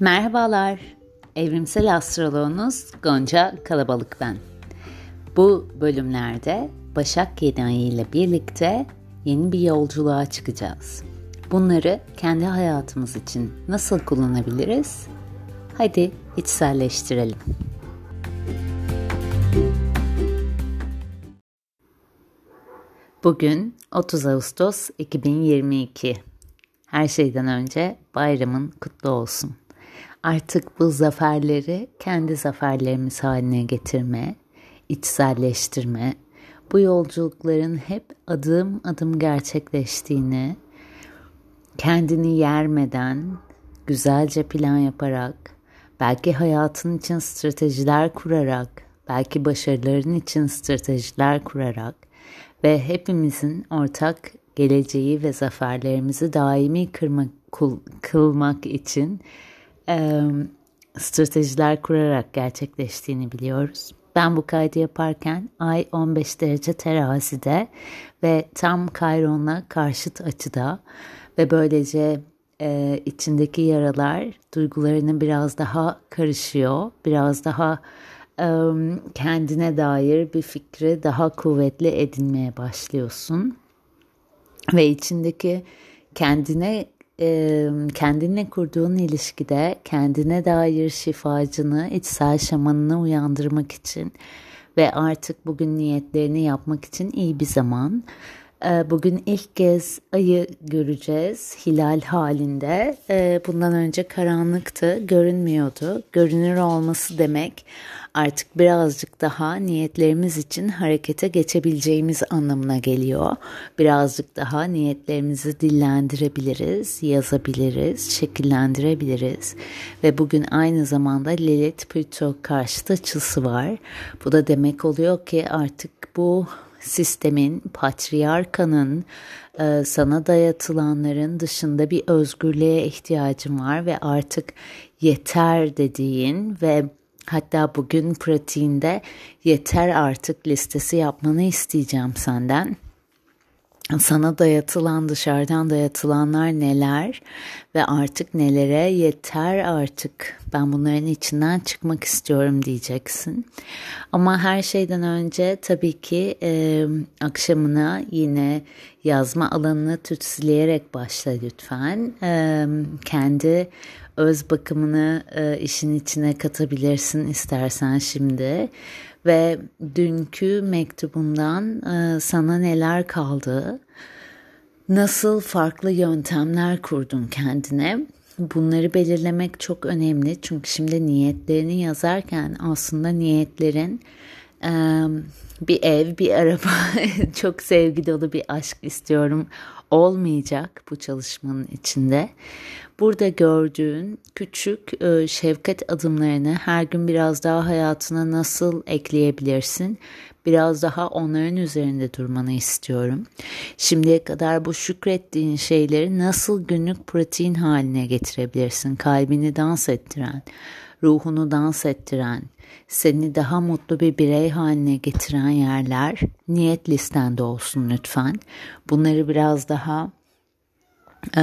Merhabalar, evrimsel astroloğunuz Gonca Kalabalık ben. Bu bölümlerde Başak Yeni Ayı ile birlikte yeni bir yolculuğa çıkacağız. Bunları kendi hayatımız için nasıl kullanabiliriz? Hadi içselleştirelim. Bugün 30 Ağustos 2022. Her şeyden önce bayramın kutlu olsun. Artık bu zaferleri kendi zaferlerimiz haline getirme, içselleştirme, bu yolculukların hep adım adım gerçekleştiğini, kendini yermeden, güzelce plan yaparak, belki hayatın için stratejiler kurarak, belki başarıların için stratejiler kurarak ve hepimizin ortak geleceği ve zaferlerimizi daimi kırmak, kılmak için e, stratejiler kurarak gerçekleştiğini biliyoruz. Ben bu kaydı yaparken ay 15 derece terazide ve tam Kayron'la karşıt açıda ve böylece e, içindeki yaralar duygularını biraz daha karışıyor, biraz daha e, kendine dair bir fikri daha kuvvetli edinmeye başlıyorsun ve içindeki kendine e, kendinle kurduğun ilişkide kendine dair şifacını, içsel şamanını uyandırmak için ve artık bugün niyetlerini yapmak için iyi bir zaman. E, bugün ilk kez ayı göreceğiz hilal halinde. E, bundan önce karanlıktı, görünmüyordu. Görünür olması demek artık birazcık daha niyetlerimiz için harekete geçebileceğimiz anlamına geliyor. Birazcık daha niyetlerimizi dillendirebiliriz, yazabiliriz, şekillendirebiliriz. Ve bugün aynı zamanda Lilith Plüto karşıt açısı var. Bu da demek oluyor ki artık bu sistemin, patriarkanın, e, sana dayatılanların dışında bir özgürlüğe ihtiyacın var ve artık yeter dediğin ve Hatta bugün pratiğinde yeter artık listesi yapmanı isteyeceğim senden. Sana dayatılan dışarıdan dayatılanlar neler ve artık nelere yeter artık ben bunların içinden çıkmak istiyorum diyeceksin. Ama her şeyden önce tabii ki e, akşamına yine yazma alanını tütsüleyerek başla lütfen. E, kendi öz bakımını e, işin içine katabilirsin istersen şimdi ve dünkü mektubundan e, sana neler kaldı, nasıl farklı yöntemler kurdun kendine. Bunları belirlemek çok önemli. Çünkü şimdi niyetlerini yazarken aslında niyetlerin bir ev, bir araba, çok sevgi dolu bir aşk istiyorum olmayacak bu çalışmanın içinde. Burada gördüğün küçük e, şefkat adımlarını her gün biraz daha hayatına nasıl ekleyebilirsin? Biraz daha onların üzerinde durmanı istiyorum. Şimdiye kadar bu şükrettiğin şeyleri nasıl günlük pratiğin haline getirebilirsin? Kalbini dans ettiren, ruhunu dans ettiren, seni daha mutlu bir birey haline getiren yerler niyet listende olsun lütfen. Bunları biraz daha e,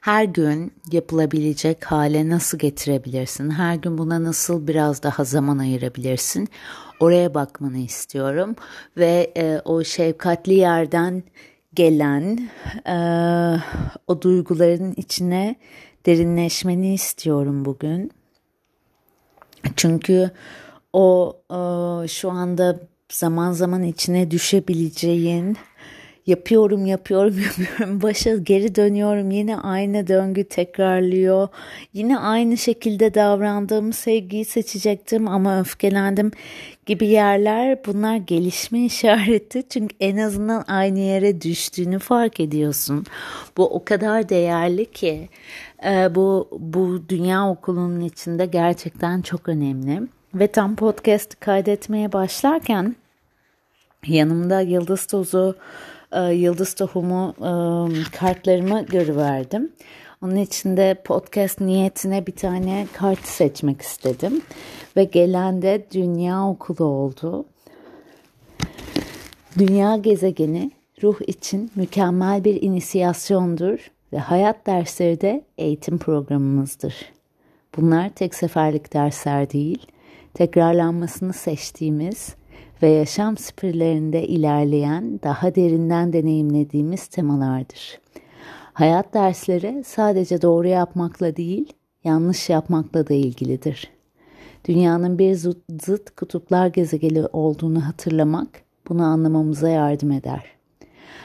her gün yapılabilecek hale nasıl getirebilirsin? Her gün buna nasıl biraz daha zaman ayırabilirsin? Oraya bakmanı istiyorum ve e, o şefkatli yerden gelen e, o duyguların içine derinleşmeni istiyorum bugün. Çünkü o e, şu anda zaman zaman içine düşebileceğin yapıyorum yapıyorum yapıyorum. Başa geri dönüyorum. Yine aynı döngü tekrarlıyor. Yine aynı şekilde davrandığım sevgiyi seçecektim ama öfkelendim gibi yerler. Bunlar gelişme işareti. Çünkü en azından aynı yere düştüğünü fark ediyorsun. Bu o kadar değerli ki e, bu bu dünya okulunun içinde gerçekten çok önemli. Ve tam podcast kaydetmeye başlarken yanımda yıldız tozu e, yıldız tohumu e, kartlarımı görüverdim. Onun için de podcast niyetine bir tane kart seçmek istedim. Ve gelen de Dünya Okulu oldu. Dünya gezegeni ruh için mükemmel bir inisiyasyondur ve hayat dersleri de eğitim programımızdır. Bunlar tek seferlik dersler değil, tekrarlanmasını seçtiğimiz ve yaşam spirlerinde ilerleyen, daha derinden deneyimlediğimiz temalardır. Hayat dersleri sadece doğru yapmakla değil, yanlış yapmakla da ilgilidir. Dünyanın bir zıt kutuplar gezegeni olduğunu hatırlamak bunu anlamamıza yardım eder.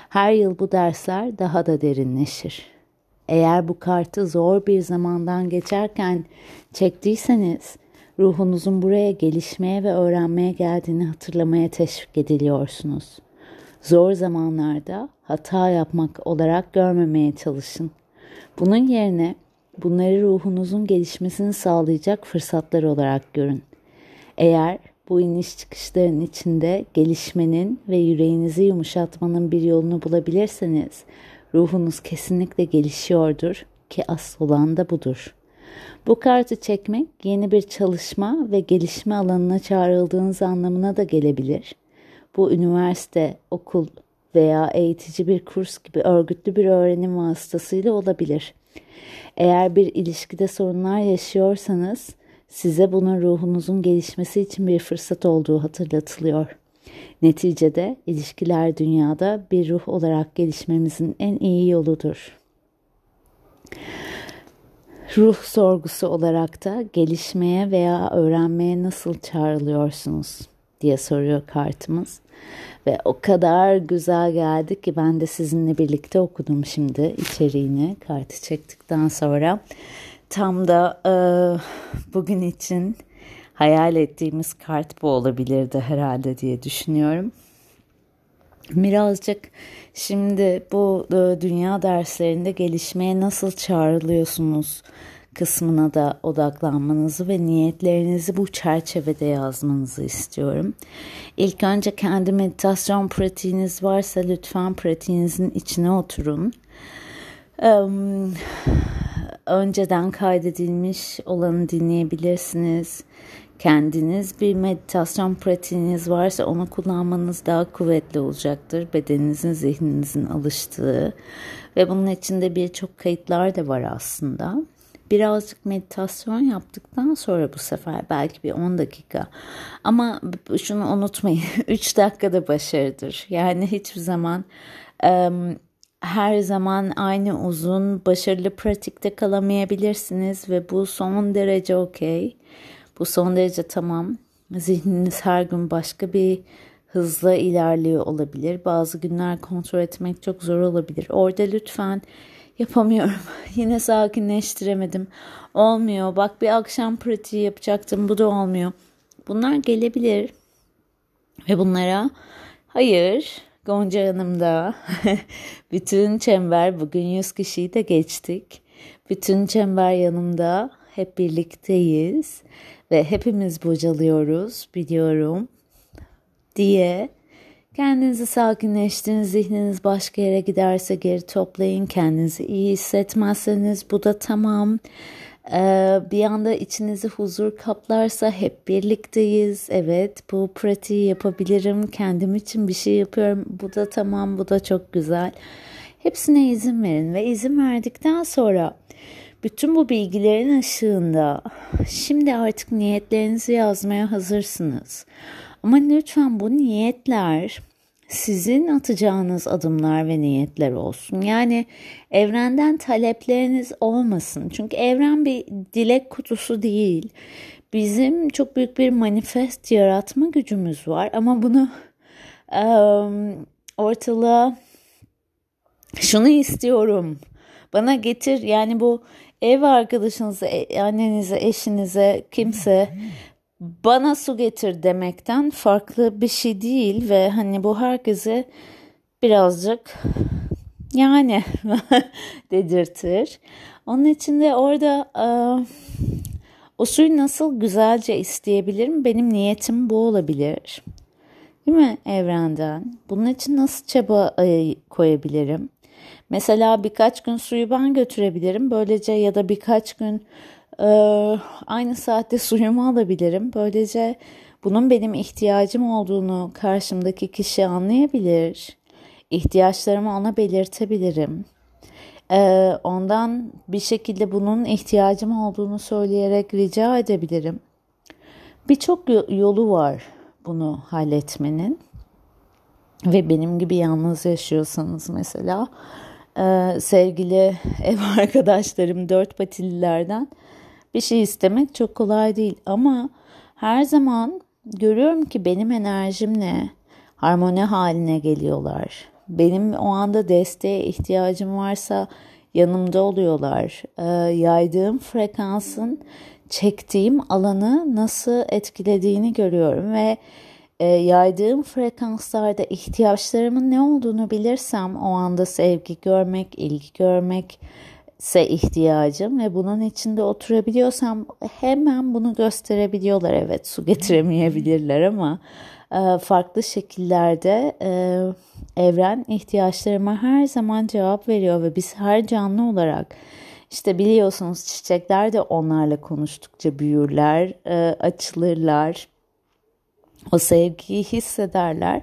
Her yıl bu dersler daha da derinleşir. Eğer bu kartı zor bir zamandan geçerken çektiyseniz ruhunuzun buraya gelişmeye ve öğrenmeye geldiğini hatırlamaya teşvik ediliyorsunuz. Zor zamanlarda hata yapmak olarak görmemeye çalışın. Bunun yerine bunları ruhunuzun gelişmesini sağlayacak fırsatlar olarak görün. Eğer bu iniş çıkışların içinde gelişmenin ve yüreğinizi yumuşatmanın bir yolunu bulabilirseniz ruhunuz kesinlikle gelişiyordur ki asıl olan da budur. Bu kartı çekmek yeni bir çalışma ve gelişme alanına çağrıldığınız anlamına da gelebilir. Bu üniversite, okul veya eğitici bir kurs gibi örgütlü bir öğrenim vasıtasıyla olabilir. Eğer bir ilişkide sorunlar yaşıyorsanız size bunun ruhunuzun gelişmesi için bir fırsat olduğu hatırlatılıyor. Neticede ilişkiler dünyada bir ruh olarak gelişmemizin en iyi yoludur. Ruh sorgusu olarak da gelişmeye veya öğrenmeye nasıl çağrılıyorsunuz diye soruyor kartımız. Ve o kadar güzel geldi ki ben de sizinle birlikte okudum şimdi içeriğini kartı çektikten sonra. Tam da e, bugün için hayal ettiğimiz kart bu olabilirdi herhalde diye düşünüyorum. Birazcık şimdi bu e, dünya derslerinde gelişmeye nasıl çağrılıyorsunuz kısmına da odaklanmanızı ve niyetlerinizi bu çerçevede yazmanızı istiyorum. İlk önce kendi meditasyon pratiğiniz varsa lütfen pratiğinizin içine oturun. Önceden kaydedilmiş olanı dinleyebilirsiniz kendiniz bir meditasyon pratiğiniz varsa onu kullanmanız daha kuvvetli olacaktır. Bedeninizin, zihninizin alıştığı ve bunun içinde birçok kayıtlar da var aslında. Birazcık meditasyon yaptıktan sonra bu sefer belki bir 10 dakika ama şunu unutmayın 3 dakikada başarıdır. Yani hiçbir zaman um, her zaman aynı uzun başarılı pratikte kalamayabilirsiniz ve bu son derece okey. Bu son derece tamam. Zihniniz her gün başka bir hızla ilerliyor olabilir. Bazı günler kontrol etmek çok zor olabilir. Orada lütfen yapamıyorum. Yine sakinleştiremedim. Olmuyor. Bak bir akşam pratiği yapacaktım. Bu da olmuyor. Bunlar gelebilir. Ve bunlara hayır Gonca Hanım'da bütün çember bugün 100 kişiyi de geçtik. Bütün çember yanımda hep birlikteyiz ve hepimiz bocalıyoruz biliyorum diye kendinizi sakinleştirin, zihniniz başka yere giderse geri toplayın, kendinizi iyi hissetmezseniz bu da tamam. Ee, bir anda içinizi huzur kaplarsa hep birlikteyiz. Evet bu pratiği yapabilirim. Kendim için bir şey yapıyorum. Bu da tamam bu da çok güzel. Hepsine izin verin ve izin verdikten sonra bütün bu bilgilerin ışığında şimdi artık niyetlerinizi yazmaya hazırsınız. Ama lütfen bu niyetler sizin atacağınız adımlar ve niyetler olsun. Yani evrenden talepleriniz olmasın. Çünkü evren bir dilek kutusu değil. Bizim çok büyük bir manifest yaratma gücümüz var ama bunu um, ortalığa şunu istiyorum bana getir yani bu ev arkadaşınıza, e, annenize, eşinize, kimse bana su getir demekten farklı bir şey değil ve hani bu herkese birazcık yani dedirtir. Onun için de orada e, o suyu nasıl güzelce isteyebilirim? Benim niyetim bu olabilir. Değil mi evrenden? Bunun için nasıl çaba koyabilirim? Mesela birkaç gün suyu ben götürebilirim. Böylece ya da birkaç gün e, aynı saatte suyumu alabilirim. Böylece bunun benim ihtiyacım olduğunu karşımdaki kişi anlayabilir. İhtiyaçlarımı ona belirtebilirim. Ee, ondan bir şekilde bunun ihtiyacım olduğunu söyleyerek rica edebilirim. Birçok yolu var bunu halletmenin ve benim gibi yalnız yaşıyorsanız mesela e, sevgili ev arkadaşlarım dört patililerden bir şey istemek çok kolay değil ama her zaman görüyorum ki benim enerjimle harmoni haline geliyorlar. Benim o anda desteğe ihtiyacım varsa yanımda oluyorlar. E, yaydığım frekansın çektiğim alanı nasıl etkilediğini görüyorum ve e, yaydığım frekanslarda ihtiyaçlarımın ne olduğunu bilirsem o anda sevgi görmek, ilgi görmek ise ihtiyacım ve bunun içinde oturabiliyorsam hemen bunu gösterebiliyorlar. Evet su getiremeyebilirler ama e, farklı şekillerde e, evren ihtiyaçlarıma her zaman cevap veriyor ve biz her canlı olarak işte biliyorsunuz çiçekler de onlarla konuştukça büyürler, e, açılırlar o sevgiyi hissederler.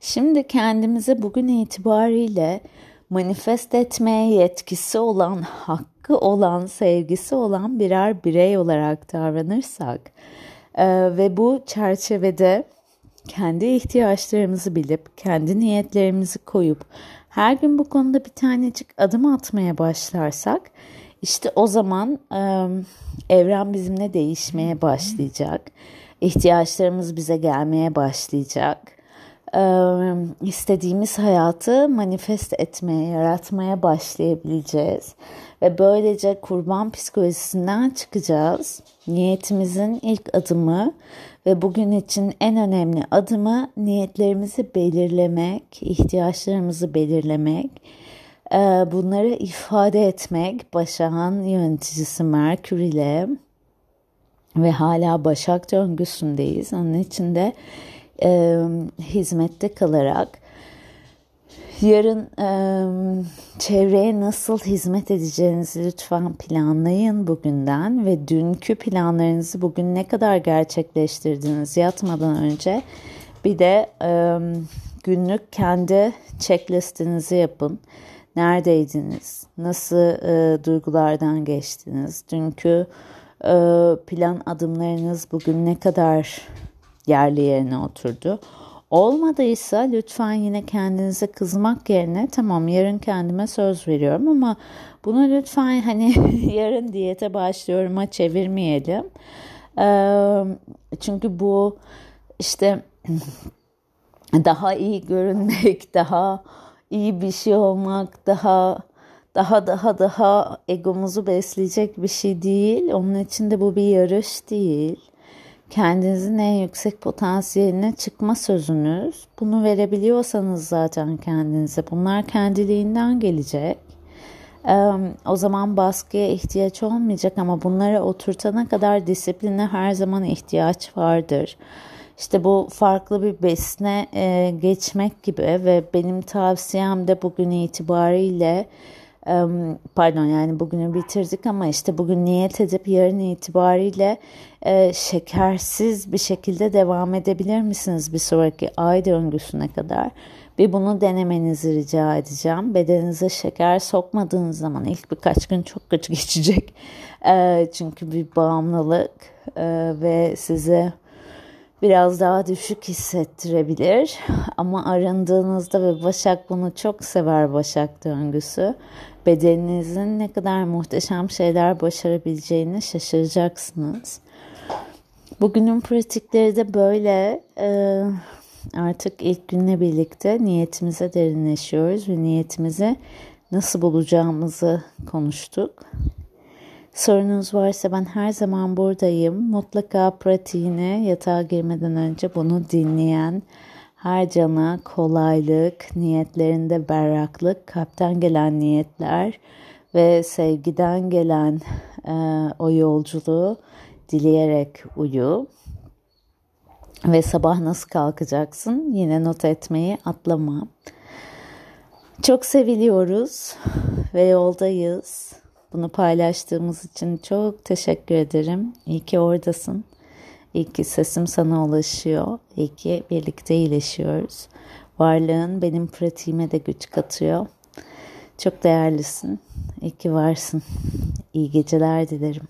Şimdi kendimize bugün itibariyle manifest etmeye yetkisi olan, hakkı olan, sevgisi olan birer birey olarak davranırsak e, ve bu çerçevede kendi ihtiyaçlarımızı bilip, kendi niyetlerimizi koyup her gün bu konuda bir tanecik adım atmaya başlarsak işte o zaman e, evren bizimle değişmeye başlayacak ihtiyaçlarımız bize gelmeye başlayacak. Ee, istediğimiz hayatı manifest etmeye, yaratmaya başlayabileceğiz. Ve böylece kurban psikolojisinden çıkacağız. Niyetimizin ilk adımı ve bugün için en önemli adımı niyetlerimizi belirlemek, ihtiyaçlarımızı belirlemek, bunları ifade etmek Başak'ın yöneticisi Merkür ile ve hala Başak döngüsündeyiz. Onun için de e, hizmette kalarak yarın e, çevreye nasıl hizmet edeceğinizi lütfen planlayın bugünden ve dünkü planlarınızı bugün ne kadar gerçekleştirdiniz yatmadan önce bir de e, günlük kendi checklistinizi yapın. Neredeydiniz? Nasıl e, duygulardan geçtiniz? Dünkü plan adımlarınız bugün ne kadar yerli yerine oturdu? Olmadıysa lütfen yine kendinize kızmak yerine tamam yarın kendime söz veriyorum ama bunu lütfen hani yarın diyete başlıyorum'a çevirmeyelim. Ee, çünkü bu işte daha iyi görünmek, daha iyi bir şey olmak, daha daha daha daha egomuzu besleyecek bir şey değil. Onun için de bu bir yarış değil. Kendinizin en yüksek potansiyeline çıkma sözünüz. Bunu verebiliyorsanız zaten kendinize bunlar kendiliğinden gelecek. o zaman baskıya ihtiyaç olmayacak ama bunları oturtana kadar disipline her zaman ihtiyaç vardır. İşte bu farklı bir besine geçmek gibi ve benim tavsiyem de bugün itibariyle pardon yani bugünü bitirdik ama işte bugün niyet edip yarın itibariyle e, şekersiz bir şekilde devam edebilir misiniz bir sonraki ay döngüsüne kadar? Bir bunu denemenizi rica edeceğim. Bedeninize şeker sokmadığınız zaman ilk birkaç gün çok kötü geçecek. E, çünkü bir bağımlılık e, ve size biraz daha düşük hissettirebilir. Ama arındığınızda ve Başak bunu çok sever Başak döngüsü bedeninizin ne kadar muhteşem şeyler başarabileceğini şaşıracaksınız. Bugünün pratikleri de böyle. Ee, artık ilk günle birlikte niyetimize derinleşiyoruz ve niyetimizi nasıl bulacağımızı konuştuk. Sorunuz varsa ben her zaman buradayım. Mutlaka pratiğine yatağa girmeden önce bunu dinleyen, her cana kolaylık, niyetlerinde berraklık, kalpten gelen niyetler ve sevgiden gelen e, o yolculuğu dileyerek uyu. Ve sabah nasıl kalkacaksın? Yine not etmeyi atlama. Çok seviliyoruz ve yoldayız. Bunu paylaştığımız için çok teşekkür ederim. İyi ki oradasın. İyi ki sesim sana ulaşıyor. İyi ki birlikte iyileşiyoruz. Varlığın benim pratiğime de güç katıyor. Çok değerlisin. İyi ki varsın. İyi geceler dilerim.